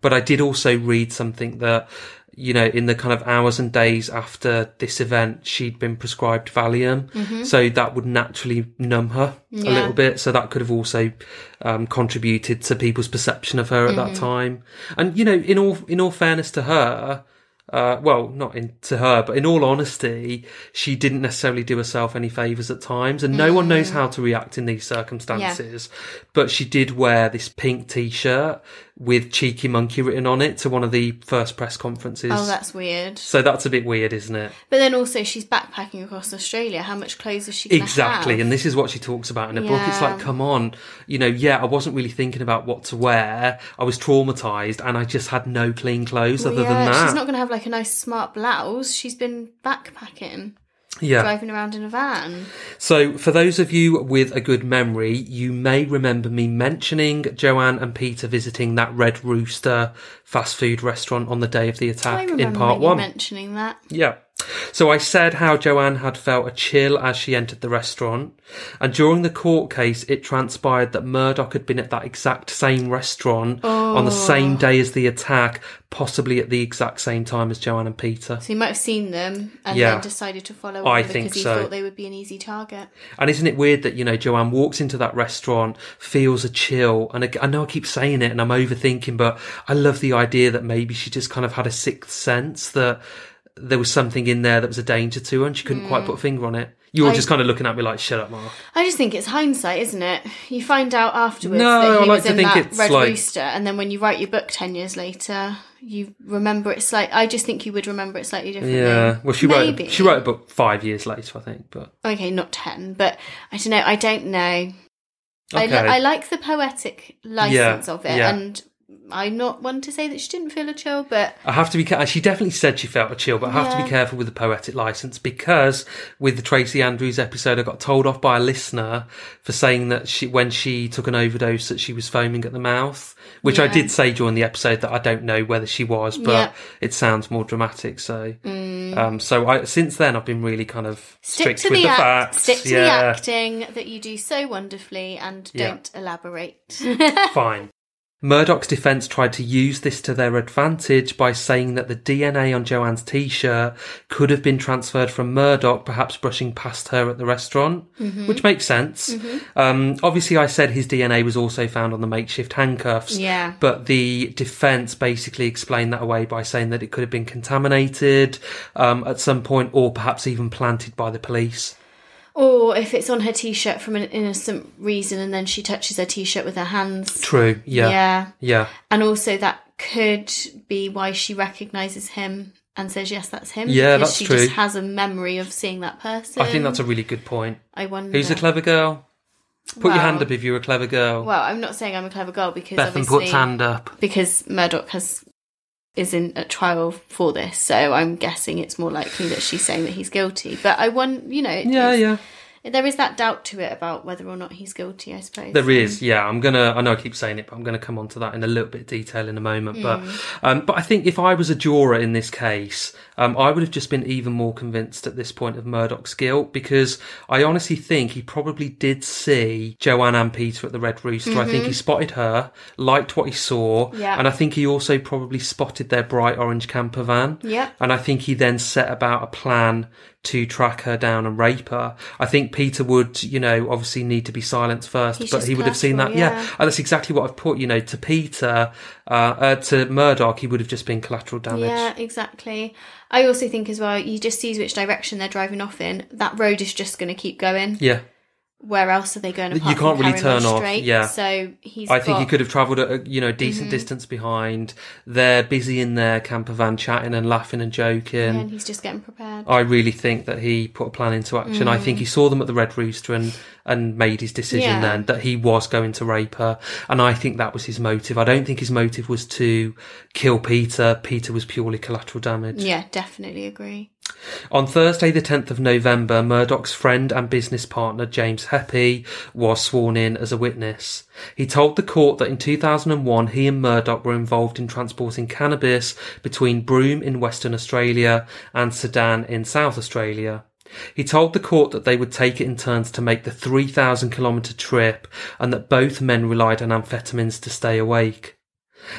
But I did also read something that, you know, in the kind of hours and days after this event, she'd been prescribed Valium. Mm-hmm. So that would naturally numb her a little bit. So that could have also um, contributed to people's perception of her at that mm-hmm. time. And, you know, in all, in all fairness to her, Uh, well, not in, to her, but in all honesty, she didn't necessarily do herself any favours at times, and no one knows how to react in these circumstances. But she did wear this pink t-shirt with cheeky monkey written on it to one of the first press conferences. Oh, that's weird. so that's a bit weird, isn't it? But then also, she's backpacking across Australia. How much clothes is she Exactly, have? and this is what she talks about in her book. It's like, come on, you know, yeah, I wasn't really thinking about what to wear. I was traumatized, and I just had no clean clothes Well, other yeah, than that. she's not going to have like a nice smart blouse. She's been backpacking, yeah. driving around in a van. So, for those of you with a good memory, you may remember me mentioning Joanne and Peter visiting that Red Rooster fast food restaurant on the day of the attack in part one. mentioning that. Yeah. So I said how Joanne had felt a chill as she entered the restaurant, and during the court case, it transpired that Murdoch had been at that exact same restaurant on the same oh. day as the attack, possibly at the exact same time as Joanne and Peter. So he might have seen them and Yeah. then decided to follow I think because he so. thought they would be an easy target. And isn't it weird that, you know, Joanne walks into that restaurant, feels a chill, and I, I know I keep saying it and I'm overthinking, but I love the idea that maybe she just kind of had a sixth sense that there was something in there that was a danger to her and she couldn't quite put a hmm. finger on it. You were I- just kind of looking at me like, shut up, Mark. I just think it's hindsight, isn't it? You find out afterwards No, that I he like was to in think that it's Red like- Rooster, and then when you write your book ten years later, you remember it slightly. I just think you would remember it slightly differently. Yeah. Well, she Maybe. wrote, she wrote a book five years later, I think, but Okay, not ten, but I don't know. I don't know. I, li- Okay. I like the poetic license of it, yeah. and I'm not one to say that she didn't feel a chill, but I have to be. She definitely said she felt a chill, but I have to be careful with the poetic license because with the Tracie Andrews episode, I got told off by a listener for saying that she, when she took an overdose, that she was foaming at the mouth. Which I did say during the episode that I don't know whether she was, but Yeah. Mm. it sounds more dramatic. So, um, so I since then I've been really kind of stick strict with the, the, act, facts. stick to the acting that you do so wonderfully, and don't elaborate. fine. Murdoch's defence tried to use this to their advantage by saying that the DNA on Joanne's t-shirt could have been transferred from Murdoch, perhaps brushing past her at the restaurant, which makes sense. Um, obviously, I said his DNA was also found on the makeshift handcuffs, Yeah. but the defence basically explained that away by saying that it could have been contaminated um, at some point, or perhaps even planted by the police. Or if it's on her t-shirt from an innocent reason, and then she touches her t-shirt with her hands. True. Yeah. yeah. Yeah. And also that could be why she recognises him and says, "Yes, that's him." Yeah, because that's she true. just has a memory of seeing that person. I think that's a really good point. I wonder. Who's a clever girl? Put your hand up if you're a clever girl. Well, I'm not saying I'm a clever girl because Bethan puts hand up. because Murdoch has is in a trial for this, so I'm guessing it's more likely that she's saying that he's guilty. But I want, you know, it Yeah, is- yeah. there is that doubt to it about whether or not he's guilty. I suppose There is, yeah. I'm gonna. I know I keep saying it, but I'm gonna come on to that in a little bit of detail in a moment. But, um, but I think if I was a juror in this case, um, I would have just been even more convinced at this point of Murdoch's guilt because I honestly think he probably did see Joanne and Peter at the Red Rooster. I think he spotted her, liked what he saw, Yeah. and I think he also probably spotted their bright orange camper van. Yeah. And I think he then set about a plan to track her down and rape her. I think Peter would, you know, obviously need to be silenced first, He's but he would have seen that. Yeah. yeah. And that's exactly what I've put, you know, to Peter, uh, uh, to Murdoch, he would have just been collateral damage. Yeah, exactly. I also think as well, you just see which direction they're driving off in. That road is just going to keep going. Yeah. Where else are they going? To park you can't really turn off, straight? yeah. So he's. I think he could have travelled at a you know decent Mm-hmm. distance behind. They're busy in their camper van, chatting and laughing and joking. Yeah, and he's just getting prepared. I really think that he put a plan into action. I think he saw them at the Red Rooster and, and made his decision Mm. Yeah. then that he was going to rape her. And I think that was his motive. I don't think his motive was to kill Peter. Peter was purely collateral damage. Yeah, definitely agree. On Thursday, the 10th of November, Murdoch's friend and business partner, James Hepi, was sworn in as a witness. He told the court that in 2001, he and Murdoch were involved in transporting cannabis between Broome in Western Australia and Sedan in South Australia. He told the court that they would take it in turns to make the 3,000 kilometre trip and that both men relied on amphetamines to stay awake.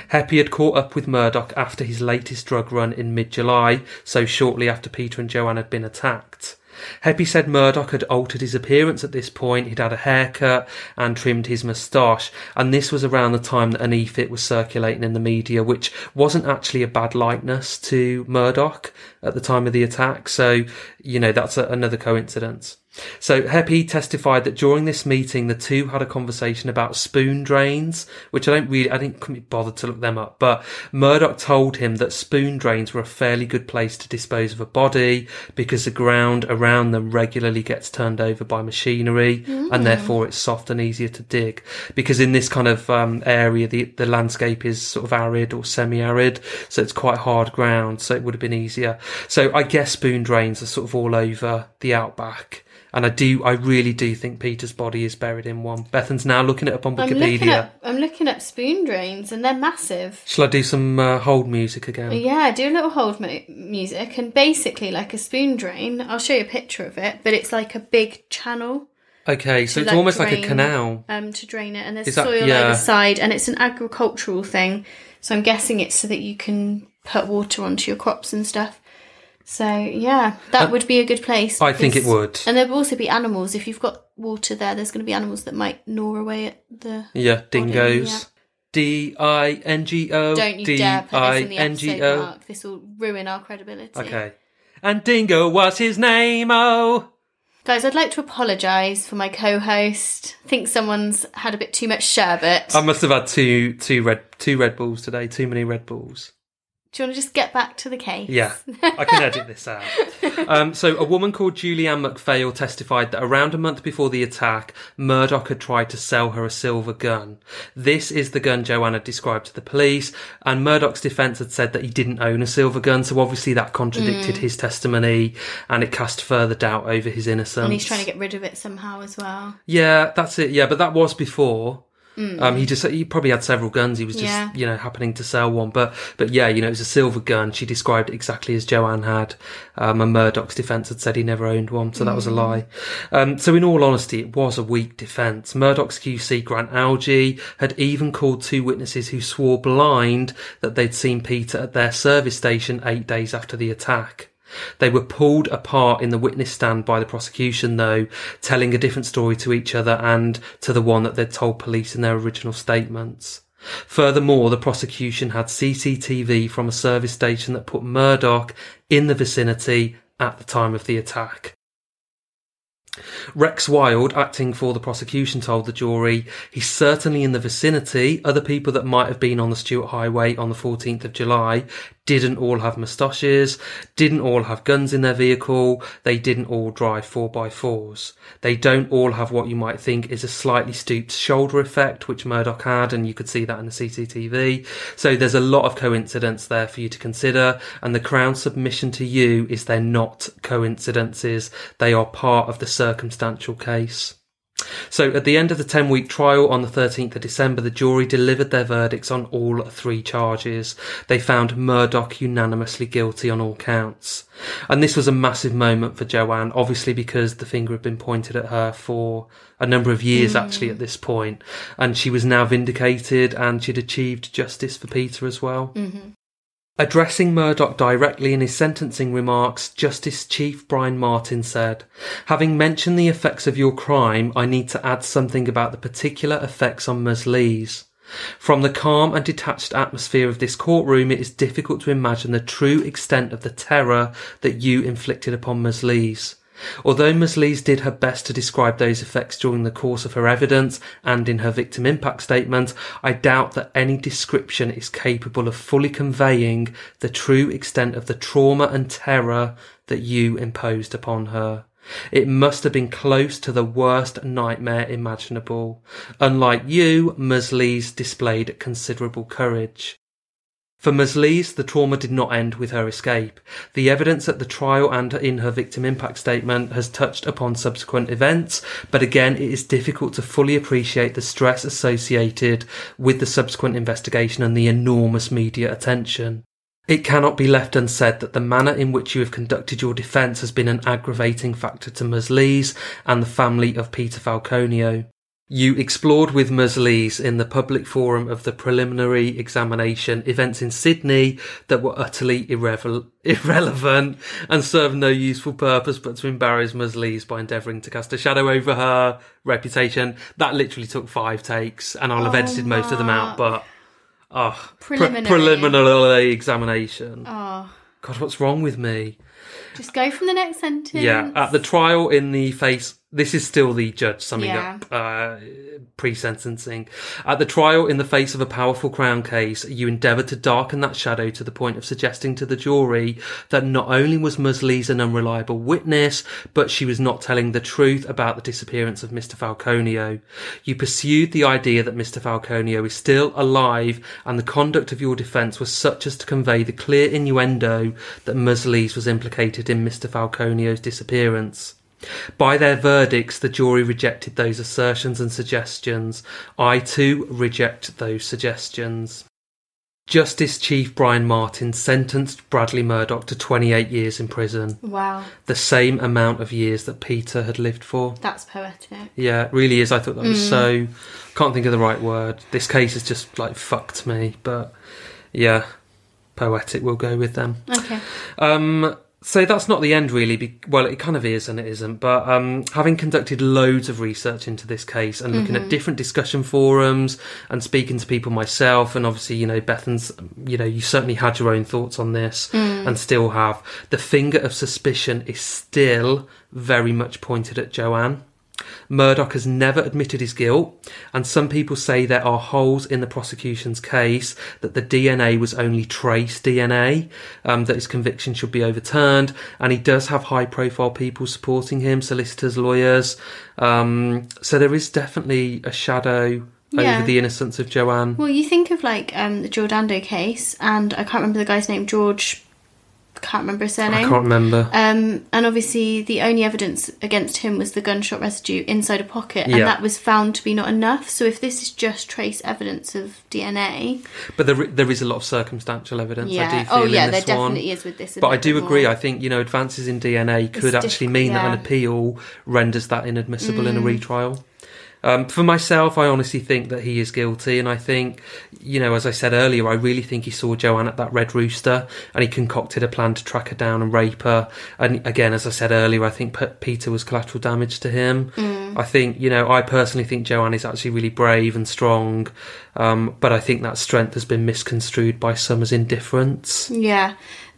Hepi had caught up with Murdoch after his latest drug run in mid July, so shortly after Peter and Joanne had been attacked. Hepi said Murdoch had altered his appearance at this point. He'd had a haircut and trimmed his moustache. And this was around the time that an e-fit was circulating in the media, which wasn't actually a bad likeness to Murdoch at the time of the attack. So, you know, that's a, another coincidence. So Hepi testified that during this meeting, the two had a conversation about spoon drains, which I don't really, I didn't bother to look them up, but Murdoch told him that spoon drains were a fairly good place to dispose of a body because the ground around them regularly gets turned over by machinery mm. and therefore it's soft and easier to dig. Because in this kind of um, area, the, the landscape is sort of arid or semi-arid, so it's quite hard ground, so it would have been easier. So I guess spoon drains are sort of all over the outback. And I do, I really do think Peter's body is buried in one. Bethan's now looking it up on Wikipedia. I'm looking up, I'm looking up spoon drains, and they're massive. Shall I do some uh, hold music again? Yeah, do a little hold mu- music, and basically, like a spoon drain. I'll show you a picture of it, but it's like a big channel. Okay, so it's like almost drain, like a canal. Um, to drain it, and there's that, soil yeah. either side, and it's an agricultural thing. So I'm guessing it's so that you can put water onto your crops and stuff. So yeah, that uh, would be a good place. I think it would. And there will also be animals. If you've got water there, there's going to be animals that might gnaw away at the yeah dingoes. D I N G O. Don't you dare put this in the episode, Mark. This will ruin our credibility. Okay. And Dingo was his name. Oh. Guys, I'd like to apologise for my co-host. I think someone's had a bit too much sherbet. I must have had two two red two Red Bulls today. Too many Red Bulls. Do you want to just get back to the case? Yeah, I can edit this out. Um, so, a woman called Julianne MacPhail testified that around a month before the attack, Murdoch had tried to sell her a silver gun. This is the gun Joanne had described to the police, and Murdoch's defence had said that he didn't own a silver gun, so obviously that contradicted mm. his testimony, and it cast further doubt over his innocence. And he's trying to get rid of it somehow as well. Yeah, that's it. Yeah, but that was before. Mm. Um, he just he probably had several guns. He was just yeah. you know happening to sell one, but but yeah, you know it was a silver gun. She described it exactly as Joanne had. Um, and Murdoch's defence had said he never owned one, so that mm. was a mm. lie. Um, so in all honesty, it was a weak defence. Murdoch's QC Grant Algie had even called two witnesses who swore blind that they'd seen Peter at their service station eight days after the attack. They were pulled apart in the witness stand by the prosecution, though, telling a different story to each other and to the one that they'd told police in their original statements. Furthermore, the prosecution had CCTV from a service station that put Murdoch in the vicinity at the time of the attack. Rex Wild, acting for the prosecution, told the jury he's certainly in the vicinity. Other people that might have been on the Stuart Highway on the 14th of July didn't all have moustaches, didn't all have guns in their vehicle, they didn't all drive 4x4s. They don't all have what you might think is a slightly stooped shoulder effect, which Murdoch had, and you could see that in the CCTV. So there's a lot of coincidence there for you to consider, and the Crown's submission to you is they're not coincidences, they are part of the circumstantial case. So at the end of the 10 week trial on the 13th of December, the jury delivered their verdicts on all three charges. They found Murdoch unanimously guilty on all counts. And this was a massive moment for Joanne, obviously because the finger had been pointed at her for a number of years mm. actually at this point, and she was now vindicated and she'd achieved justice for Peter as well. Mm-hmm. Addressing Murdoch directly in his sentencing remarks, Justice Chief Brian Martin said, Having mentioned the effects of your crime, I need to add something about the particular effects on Ms. Lees. From the calm and detached atmosphere of this courtroom, it is difficult to imagine the true extent of the terror that you inflicted upon Ms. Lees. Although Ms. Lees did her best to describe those effects during the course of her evidence and in her victim impact statement, I doubt that any description is capable of fully conveying the true extent of the trauma and terror that you imposed upon her. It must have been close to the worst nightmare imaginable. Unlike you, Ms. Lees displayed considerable courage. For Ms. Lees, the trauma did not end with her escape. The evidence at the trial and in her victim impact statement has touched upon subsequent events, but again, it is difficult to fully appreciate the stress associated with the subsequent investigation and the enormous media attention. It cannot be left unsaid that the manner in which you have conducted your defence has been an aggravating factor to Ms. Lees and the family of Peter Falconio. You explored with Ms. Lees in the public forum of the preliminary examination events in Sydney that were utterly irrevel- irrelevant and served no useful purpose but to embarrass Ms. Lees by endeavouring to cast a shadow over her reputation. That literally took five takes, and I'll have Oh, edited most of them out, oh, but. Ah, oh, pre- Preliminary. preliminary examination. Oh, God, what's wrong with me? just go from the next sentence. Yeah, at the trial in the face. This is still the judge summing Yeah. up uh, pre-sentencing. At the trial in the face of a powerful Crown case, you endeavoured to darken that shadow to the point of suggesting to the jury that not only was Ms. Lees an unreliable witness, but she was not telling the truth about the disappearance of Mr. Falconio. You pursued the idea that Mr. Falconio is still alive, and the conduct of your defence was such as to convey the clear innuendo that Ms. Lees was implicated in Mr. Falconio's disappearance. By their verdicts, the jury rejected those assertions and suggestions. I too reject those suggestions. Justice Chief Brian Martin sentenced Bradley Murdoch to 28 years in prison, Wow, the same amount of years that Peter had lived for. that's poetic. Yeah, it really is. I thought that was so. Can't think of the right word. This case has just like fucked me, but yeah, poetic. We'll go with them. Okay. Um, so that's not the end, really. Be- well, it kind of is and it isn't. But um, having conducted loads of research into this case and looking at different discussion forums and speaking to people myself, and obviously, you know, Bethan's, you know, you certainly had your own thoughts on this and still have. The finger of suspicion is still very much pointed at Joanne. Murdoch has never admitted his guilt, and some people say there are holes in the prosecution's case that the DNA was only trace DNA, um, that his conviction should be overturned, and he does have high profile people supporting him, solicitors, lawyers. Um, so there is definitely a shadow Yeah. over the innocence of Joanne. Well, you think of like um, the Jill Dando case, and I can't remember the guy's name. George. Can't remember his I surname. can't remember. Um, and obviously, the only evidence against him was the gunshot residue inside a pocket, and Yeah. that was found to be not enough. So, if this is just trace evidence of DNA, But there, there is a lot of circumstantial evidence. I yeah, do feel oh yeah, in there one. definitely is with this. But I do agree. more. I think you know advances in DNA could It's actually diff- mean that an. Mm. appeal renders that inadmissible in a retrial. Um, for myself, I honestly think that he is guilty, and I think, you know, as I said earlier, I really think he saw Joanne at that Red Rooster, and he concocted a plan to track her down and rape her. And again, as I said earlier, I think P- Peter was collateral damage to him. Mm. I think, you know, I personally think Joanne is actually really brave and strong, um, but I think that strength has been misconstrued by some as indifference. Yeah,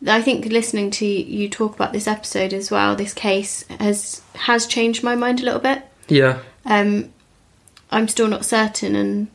I think listening to you talk about this episode as well, this case has has changed my mind a little bit. Yeah. Um, I'm still not certain, and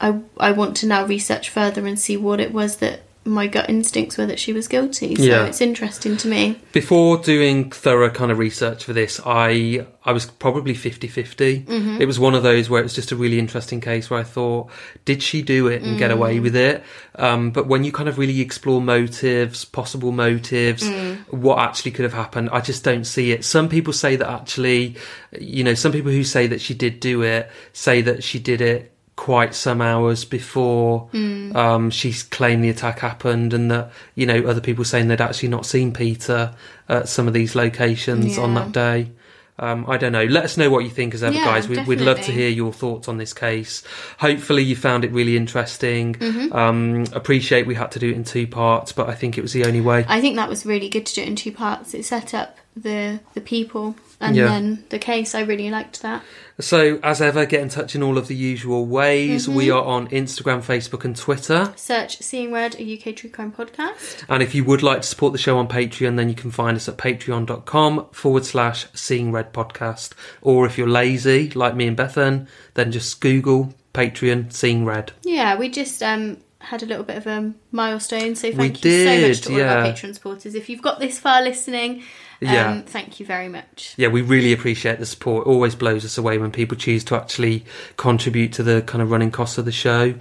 I I want to now research further and see what it was that my gut instincts were that she was guilty. So Yeah. it's interesting to me. Before doing thorough kind of research for this, I I was probably 50-50. Mm-hmm. It was one of those where it was just a really interesting case where I thought, did she do it and get away mm. with it? Um, but when you kind of really explore motives, possible motives, mm. what actually could have happened, I just don't see it. Some people say that actually, you know, some people who say that she did do it say that she did it quite some hours before um, she's claimed the attack happened, and that you know other people saying they'd actually not seen Peter at some of these locations on that day. Um, I don't know. Let us know what you think as ever, Yeah, guys. We, we'd love to hear your thoughts on this case. Hopefully, you found it really interesting. Mm-hmm. Um, appreciate we had to do it in two parts, but I think it was the only way. I think that was really good to do it in two parts. It set up the the people and Yeah. then the case. I really liked that. So, as ever, get in touch in all of the usual ways. We Mm-hmm. are on Instagram, Facebook, and Twitter. Search Seeing Red, a UK true crime podcast. And if you would like to support the show on Patreon, then you can find us at patreon.com forward slash seeing red podcast. Or if you're lazy, like me and Bethan, then just Google Patreon seeing red. Yeah, we just um had a little bit of a milestone, so We thank you so much to all of our yeah. Patreon supporters. If you've got this far listening, um, Yeah. thank you very much. Yeah, we really appreciate the support. It always blows us away when people choose to actually contribute to the kind of running costs of the show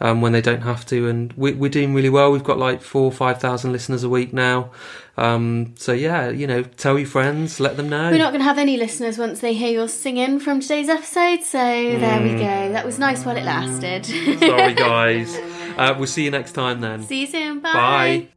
um, when they don't have to. And we, we're doing really well. We've got like four or 5,000 listeners a week now. Um, so, yeah, you know, tell your friends, let them know. We're not going to have any listeners once they hear your singing from today's episode, so there we go. That was nice while it lasted. Sorry, guys. Uh, we'll see you next time then. See you soon. Bye.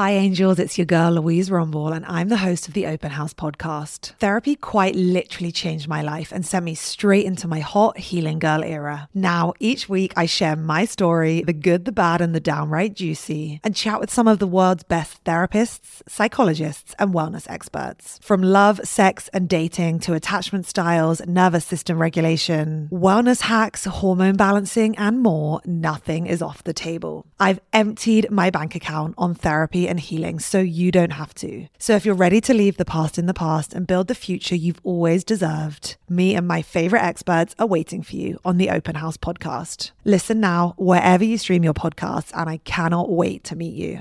Hi, angels. It's your girl, Louise Rumble, and I'm the host of the Open House podcast. Therapy quite literally changed my life and sent me straight into my hot healing girl era. Now, each week, I share my story, the good, the bad, and the downright juicy, and chat with some of the world's best therapists, psychologists, and wellness experts. From love, sex, and dating to attachment styles, nervous system regulation, wellness hacks, hormone balancing, and more, nothing is off the table. I've emptied my bank account on therapy and healing so you don't have to. So if you're ready to leave the past in the past and build the future you've always deserved, me and my favorite experts are waiting for you on the Open House podcast. Listen now wherever you stream your podcasts, and I cannot wait to meet you.